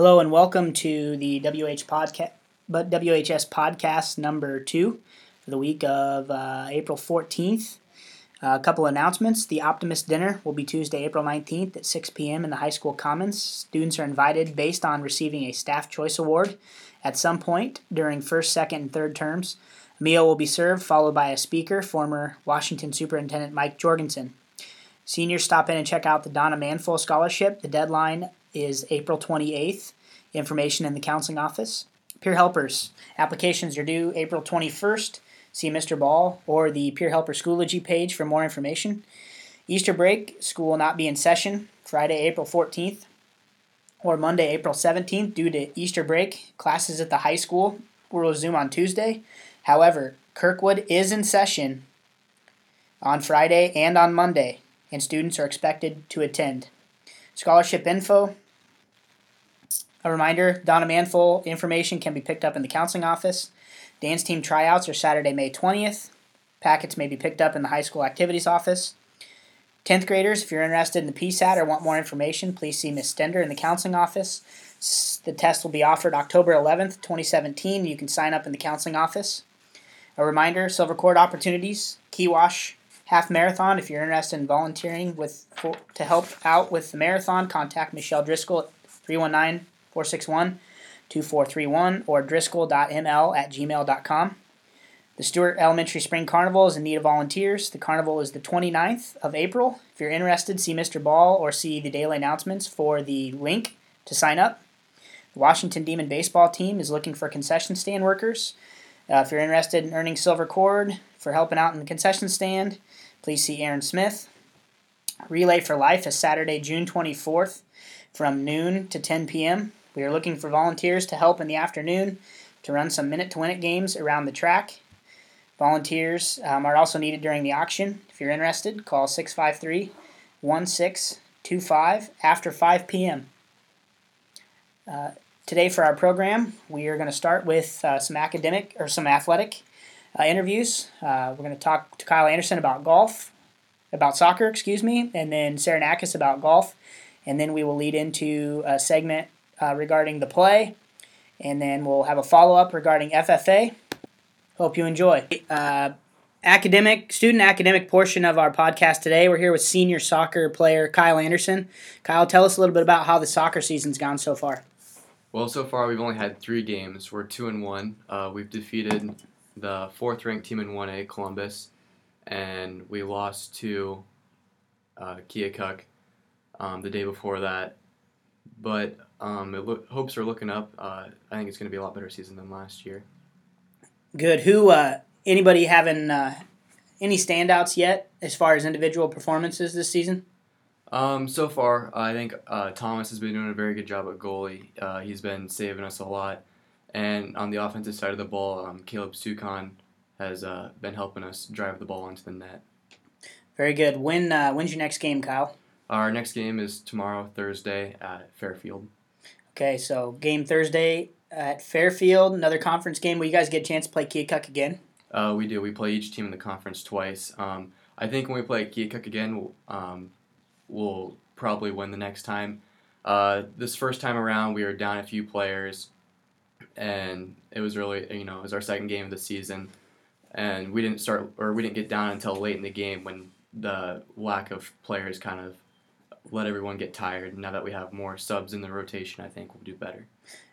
Hello and welcome to the WH podcast, but WHS podcast number two for the week of uh, April 14th. Uh, a couple announcements. The Optimist Dinner will be Tuesday, April 19th at 6 p.m. in the High School Commons. Students are invited based on receiving a Staff Choice Award at some point during first, second, and third terms. A meal will be served, followed by a speaker, former Washington Superintendent Mike Jorgensen. Seniors stop in and check out the Donna Manful Scholarship. The deadline is April 28th. Information in the counseling office. Peer helpers. Applications are due April 21st. See Mr. Ball or the Peer Helper Schoology page for more information. Easter break, school will not be in session Friday, April 14th or Monday, April 17th due to Easter break. Classes at the high school will resume on Tuesday. However, Kirkwood is in session on Friday and on Monday, and students are expected to attend. Scholarship info. A reminder Donna Manful information can be picked up in the counseling office. Dance team tryouts are Saturday, May 20th. Packets may be picked up in the high school activities office. 10th graders, if you're interested in the PSAT or want more information, please see Ms. Stender in the counseling office. The test will be offered October 11th, 2017. You can sign up in the counseling office. A reminder Silver Cord opportunities, Kewash half marathon. If you're interested in volunteering with for, to help out with the marathon, contact Michelle Driscoll at 319 461 2431 or driscoll.ml at gmail.com. The Stewart Elementary Spring Carnival is in need of volunteers. The carnival is the 29th of April. If you're interested, see Mr. Ball or see the daily announcements for the link to sign up. The Washington Demon baseball team is looking for concession stand workers. Uh, if you're interested in earning silver cord for helping out in the concession stand, please see Aaron Smith. Relay for Life is Saturday, June 24th from noon to 10 p.m. We are looking for volunteers to help in the afternoon to run some minute to win it games around the track. Volunteers um, are also needed during the auction. If you're interested, call 653 1625 after 5 p.m. Uh, today, for our program, we are going to start with uh, some academic or some athletic uh, interviews. Uh, we're going to talk to Kyle Anderson about golf, about soccer, excuse me, and then Sarah Nakis about golf. And then we will lead into a segment uh, regarding the play, and then we'll have a follow up regarding FFA. Hope you enjoy. Uh, academic, student academic portion of our podcast today. We're here with senior soccer player Kyle Anderson. Kyle, tell us a little bit about how the soccer season's gone so far. Well, so far we've only had three games. We're two and one. Uh, we've defeated the fourth ranked team in 1A, Columbus, and we lost to uh, Keokuk um, the day before that. But um, lo- hopes are looking up. Uh, I think it's going to be a lot better season than last year. Good. Who? Uh, anybody having uh, any standouts yet as far as individual performances this season? Um, so far, I think uh, Thomas has been doing a very good job at goalie. Uh, he's been saving us a lot. And on the offensive side of the ball, um, Caleb Sukon has uh, been helping us drive the ball into the net. Very good. When uh, when's your next game, Kyle? Our next game is tomorrow, Thursday, at Fairfield. Okay, so game Thursday at Fairfield, another conference game. Will you guys get a chance to play Keokuk again? Uh, we do. We play each team in the conference twice. Um, I think when we play Keokuk again, we'll, um, we'll probably win the next time. Uh, this first time around, we were down a few players and it was really you know it was our second game of the season, and we didn't start or we didn't get down until late in the game when the lack of players kind of let everyone get tired. Now that we have more subs in the rotation, I think we'll do better.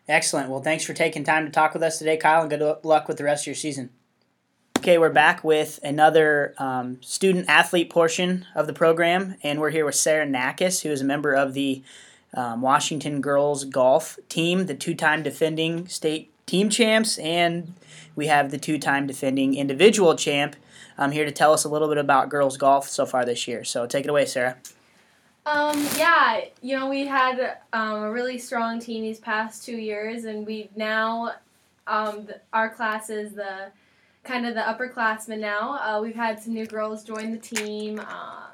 Excellent. Well, thanks for taking time to talk with us today, Kyle, and good luck with the rest of your season. Okay, we're back with another um, student athlete portion of the program, and we're here with Sarah Nakis, who is a member of the um, Washington girls golf team, the two time defending state team champs, and we have the two time defending individual champ um, here to tell us a little bit about girls golf so far this year. So take it away, Sarah. Um, yeah, you know, we had um, a really strong team these past two years, and we've now, um, our class is the kind of the upperclassmen now. Uh, we've had some new girls join the team. Uh,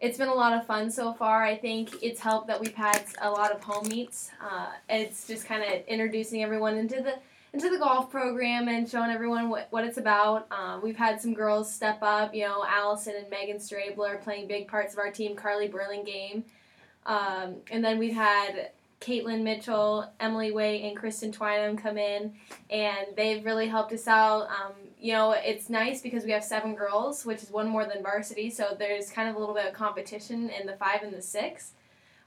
it's been a lot of fun so far. I think it's helped that we've had a lot of home meets. Uh, it's just kind of introducing everyone into the into the golf program and showing everyone what, what it's about. Um, we've had some girls step up. You know, Allison and Megan Strabler playing big parts of our team. Carly Burlingame, um, and then we've had Caitlin Mitchell, Emily Way, and Kristen Twynham come in, and they've really helped us out. Um, you know, it's nice because we have seven girls, which is one more than varsity, so there's kind of a little bit of competition in the five and the six,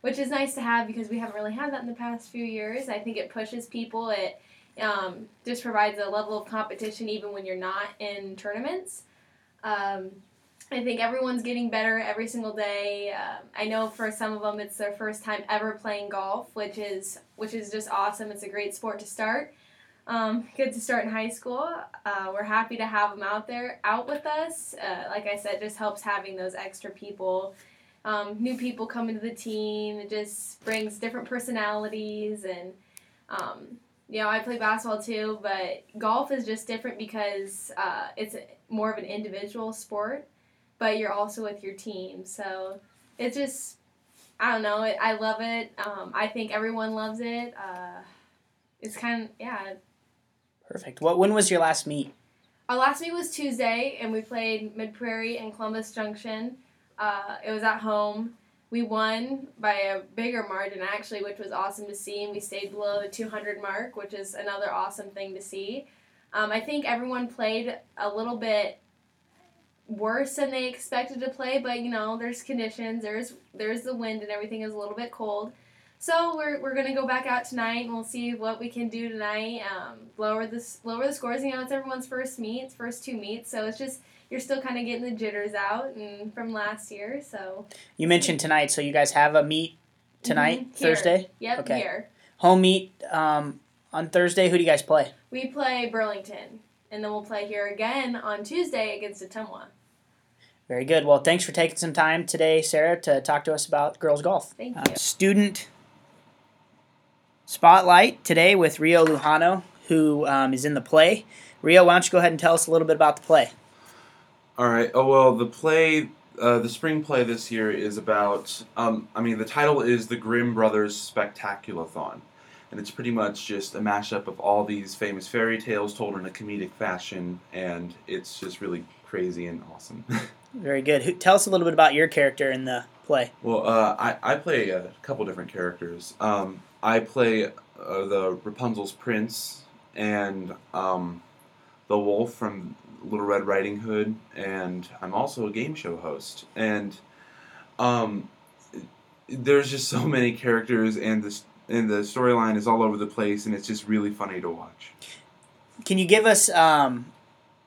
which is nice to have because we haven't really had that in the past few years. I think it pushes people. It um, just provides a level of competition even when you're not in tournaments. Um, I think everyone's getting better every single day. Uh, I know for some of them it's their first time ever playing golf, which is which is just awesome. It's a great sport to start. Um, good to start in high school. Uh, we're happy to have them out there, out with us. Uh, like I said, just helps having those extra people, um, new people coming to the team. It just brings different personalities and. Um, you know, I play basketball too, but golf is just different because uh, it's more of an individual sport but you're also with your team. So it's just, I don't know. I love it. Um, I think everyone loves it. Uh, it's kind of yeah. Perfect. What when was your last meet? Our last meet was Tuesday, and we played Mid Prairie and Columbus Junction. Uh, it was at home. We won by a bigger margin actually, which was awesome to see, and we stayed below the 200 mark, which is another awesome thing to see. Um, I think everyone played a little bit worse than they expected to play, but you know, there's conditions, there's there's the wind and everything is a little bit cold. So we're, we're gonna go back out tonight and we'll see what we can do tonight. Um, lower the lower the scores. You know, it's everyone's first meet, it's first two meets, so it's just you're still kind of getting the jitters out and from last year. So you mentioned tonight, so you guys have a meet tonight, mm-hmm. Thursday. Yep, okay. here. Home meet um, on Thursday. Who do you guys play? We play Burlington, and then we'll play here again on Tuesday against Ottumwa. Very good. Well, thanks for taking some time today, Sarah, to talk to us about girls golf. Thank uh, you. student spotlight today with Rio Lujano, who um, is in the play. Rio, why don't you go ahead and tell us a little bit about the play? All right. Oh well, the play, uh, the spring play this year is about. Um, I mean, the title is the Grimm Brothers Spectaculathon, and it's pretty much just a mashup of all these famous fairy tales told in a comedic fashion, and it's just really crazy and awesome. Very good. Who, tell us a little bit about your character in the play. Well, uh, I, I play a couple different characters. Um, I play uh, the Rapunzel's prince and um, the wolf from Little Red Riding Hood, and I'm also a game show host. And um, there's just so many characters, and this and the storyline is all over the place, and it's just really funny to watch. Can you give us um,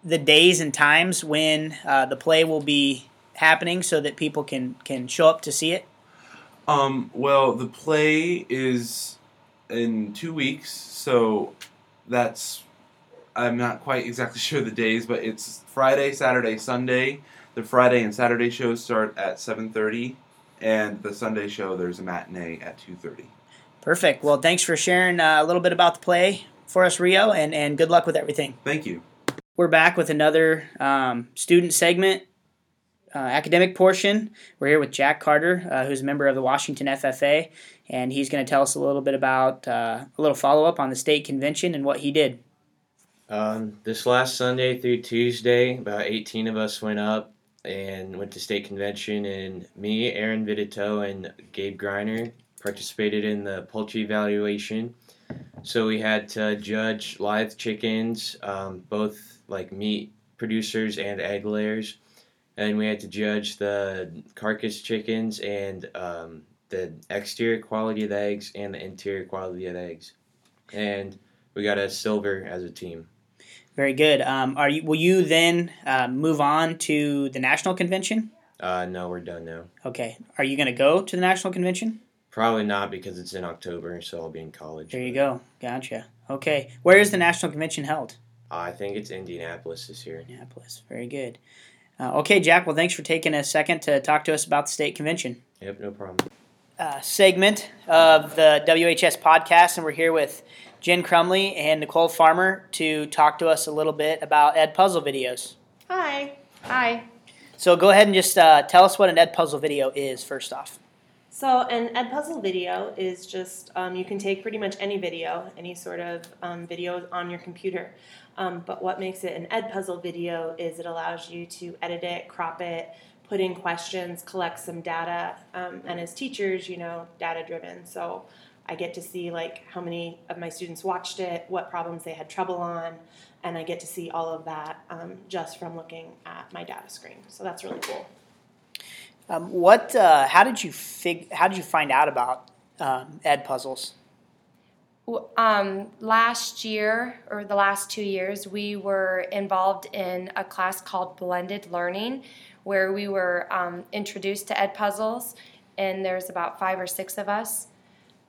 the days and times when uh, the play will be happening so that people can can show up to see it? Um, well, the play is in two weeks, so that's I'm not quite exactly sure the days, but it's Friday, Saturday, Sunday. The Friday and Saturday shows start at 7:30, and the Sunday show there's a matinee at 2:30. Perfect. Well, thanks for sharing uh, a little bit about the play for us, Rio, and, and good luck with everything. Thank you. We're back with another um, student segment, uh, academic portion. We're here with Jack Carter, uh, who's a member of the Washington FFA, and he's going to tell us a little bit about uh, a little follow up on the state convention and what he did. Um, this last Sunday through Tuesday, about 18 of us went up and went to state convention, and me, Aaron Vidito, and Gabe Griner participated in the poultry evaluation. So we had to judge live chickens, um, both like meat producers and egg layers, and we had to judge the carcass chickens and um, the exterior quality of the eggs and the interior quality of the eggs, and we got a silver as a team. Very good. Um, are you? Will you then uh, move on to the national convention? Uh, no, we're done now. Okay. Are you going to go to the national convention? Probably not because it's in October, so I'll be in college. There you go. Gotcha. Okay. Where is the national convention held? I think it's Indianapolis this year. Indianapolis. Very good. Uh, okay, Jack. Well, thanks for taking a second to talk to us about the state convention. Yep, no problem. Uh, segment of the WHS podcast, and we're here with Jen Crumley and Nicole Farmer to talk to us a little bit about Edpuzzle videos. Hi. Hi. So go ahead and just uh, tell us what an Edpuzzle video is first off. So an Edpuzzle video is just um, you can take pretty much any video, any sort of um, video on your computer. Um, but what makes it an Edpuzzle video is it allows you to edit it, crop it, put in questions, collect some data, um, and as teachers, you know, data driven. So I get to see like how many of my students watched it, what problems they had trouble on, and I get to see all of that um, just from looking at my data screen. So that's really cool. Um, what? Uh, how did you fig? How did you find out about um, Edpuzzles? Um, last year or the last two years, we were involved in a class called Blended Learning, where we were um, introduced to Edpuzzles, and there's about five or six of us.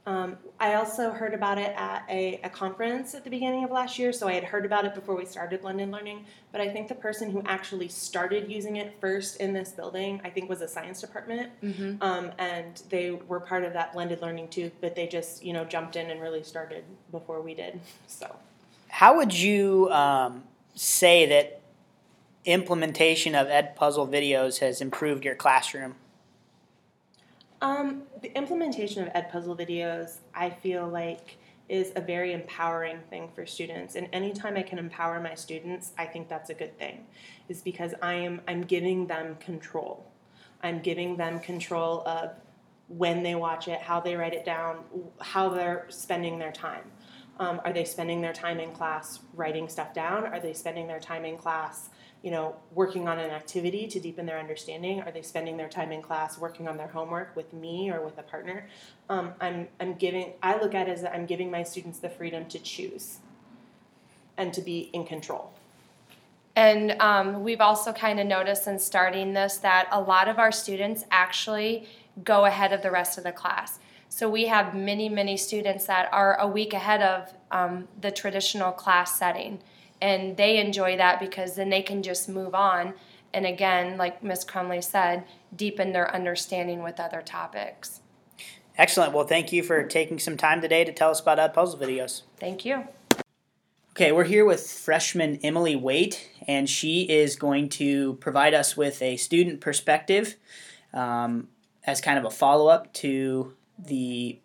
Um, I also heard about it at a, a, conference at the beginning of last year, so I had heard about it before we started Blended Learning. But I think the person who actually started using it first in this building, I think, was a science department, mm-hmm. um, and they were part of that blended learning too. But they just, you know, jumped in and really started before we did. So, how would you um, say that implementation of Edpuzzle videos has improved your classroom? Um, the implementation of Edpuzzle videos, I feel like, is a very empowering thing for students. And anytime I can empower my students, I think that's a good thing. Is because I am I'm giving them control. I'm giving them control of when they watch it, how they write it down, how they're spending their time. Um, are they spending their time in class writing stuff down? Are they spending their time in class you know, working on an activity to deepen their understanding? Are they spending their time in class working on their homework with me or with a partner? Um, I'm, I'm giving, I look at it as I'm giving my students the freedom to choose and to be in control. And um, we've also kind of noticed in starting this that a lot of our students actually go ahead of the rest of the class. So we have many, many students that are a week ahead of um, the traditional class setting and they enjoy that because then they can just move on. And again like miss crumley said deepen their understanding with other topics. Excellent. Well thank you for taking some time today to tell us about Edpuzzle videos. Thank you. Okay we're here with freshman emily waite and she is going to provide us with a student perspective um, as kind of a follow-up to the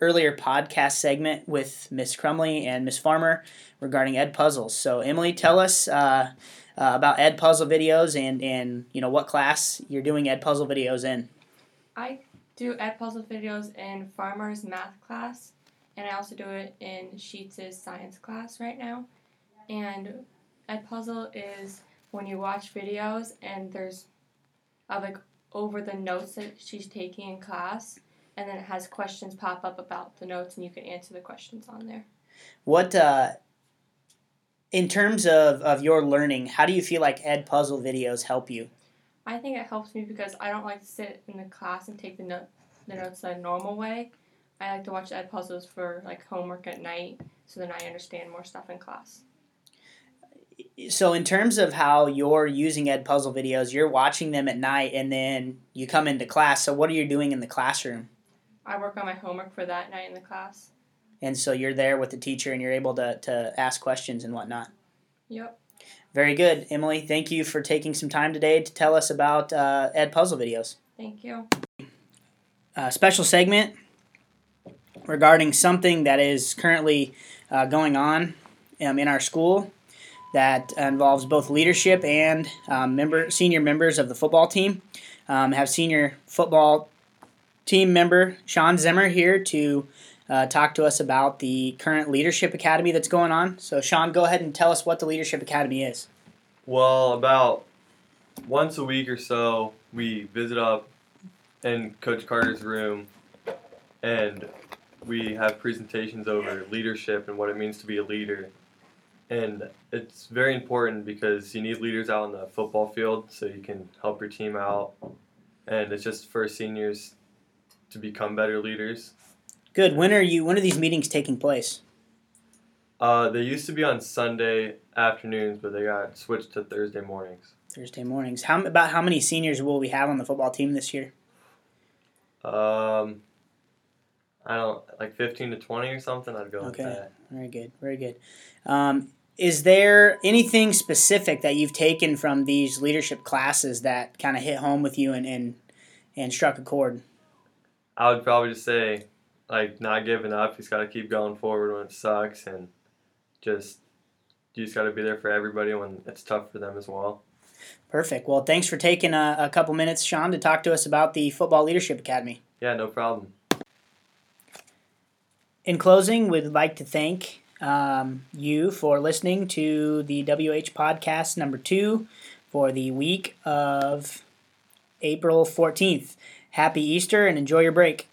earlier podcast segment with Miss Crumley and Miss Farmer regarding Edpuzzles. So Emily, tell us uh, uh, about Edpuzzle videos and and you know what class you're doing Edpuzzle videos in. I do Edpuzzle videos in Farmer's math class, and I also do it in Sheets' science class right now. And Edpuzzle is when you watch videos and there's uh, like over the notes that she's taking in class and then it has questions pop up about the notes and you can answer the questions on there. What uh, in terms of, of your learning how do you feel like Edpuzzle videos help you? I think it helps me because i don't like to sit in the class and take the, note, the notes the normal way. I like to watch Edpuzzles for like homework at night so then i understand more stuff in class. So in terms of how you're using Edpuzzle videos you're watching them at night and then you come into class. So what are you doing in the classroom I work on my homework for that night in the class. And so you're there with the teacher and you're able to, to ask questions and whatnot. Yep. Very good. Emily, thank you for taking some time today to tell us about uh, Edpuzzle videos. Thank you. A special segment regarding something that is currently uh, going on um, in our school that involves both leadership and um, member senior members of the football team. Um, have senior football team member Sean Zimmer here to uh, talk to us about the current Leadership Academy that's going on. So, Sean, go ahead and tell us what the Leadership Academy is. Well, about once a week or so, we visit up in Coach Carter's room and we have presentations over leadership and what it means to be a leader. And it's very important because you need leaders out on the football field so you can help your team out. And it's just for seniors to become better leaders. Good. When are you? When are these meetings taking place? Uh, they used to be on Sunday afternoons, but they got switched to Thursday mornings. Thursday mornings. How about how many seniors will we have on the football team this year? Um, I don't like fifteen to twenty or something. I'd go okay. with that. Very good. Very good. Um, is there anything specific that you've taken from these leadership classes that kind of hit home with you and, and and struck a chord? I would probably just say, like, not giving up. He's got to keep going forward when it sucks, and just you just got to be there for everybody when it's tough for them as well. Perfect. Well, thanks for taking a, a couple minutes, Sean, to talk to us about the Football Leadership Academy. Yeah, no problem. in closing, we'd like to thank um, you for listening to the WH podcast number two for the week of April 14th. Happy Easter and enjoy your break.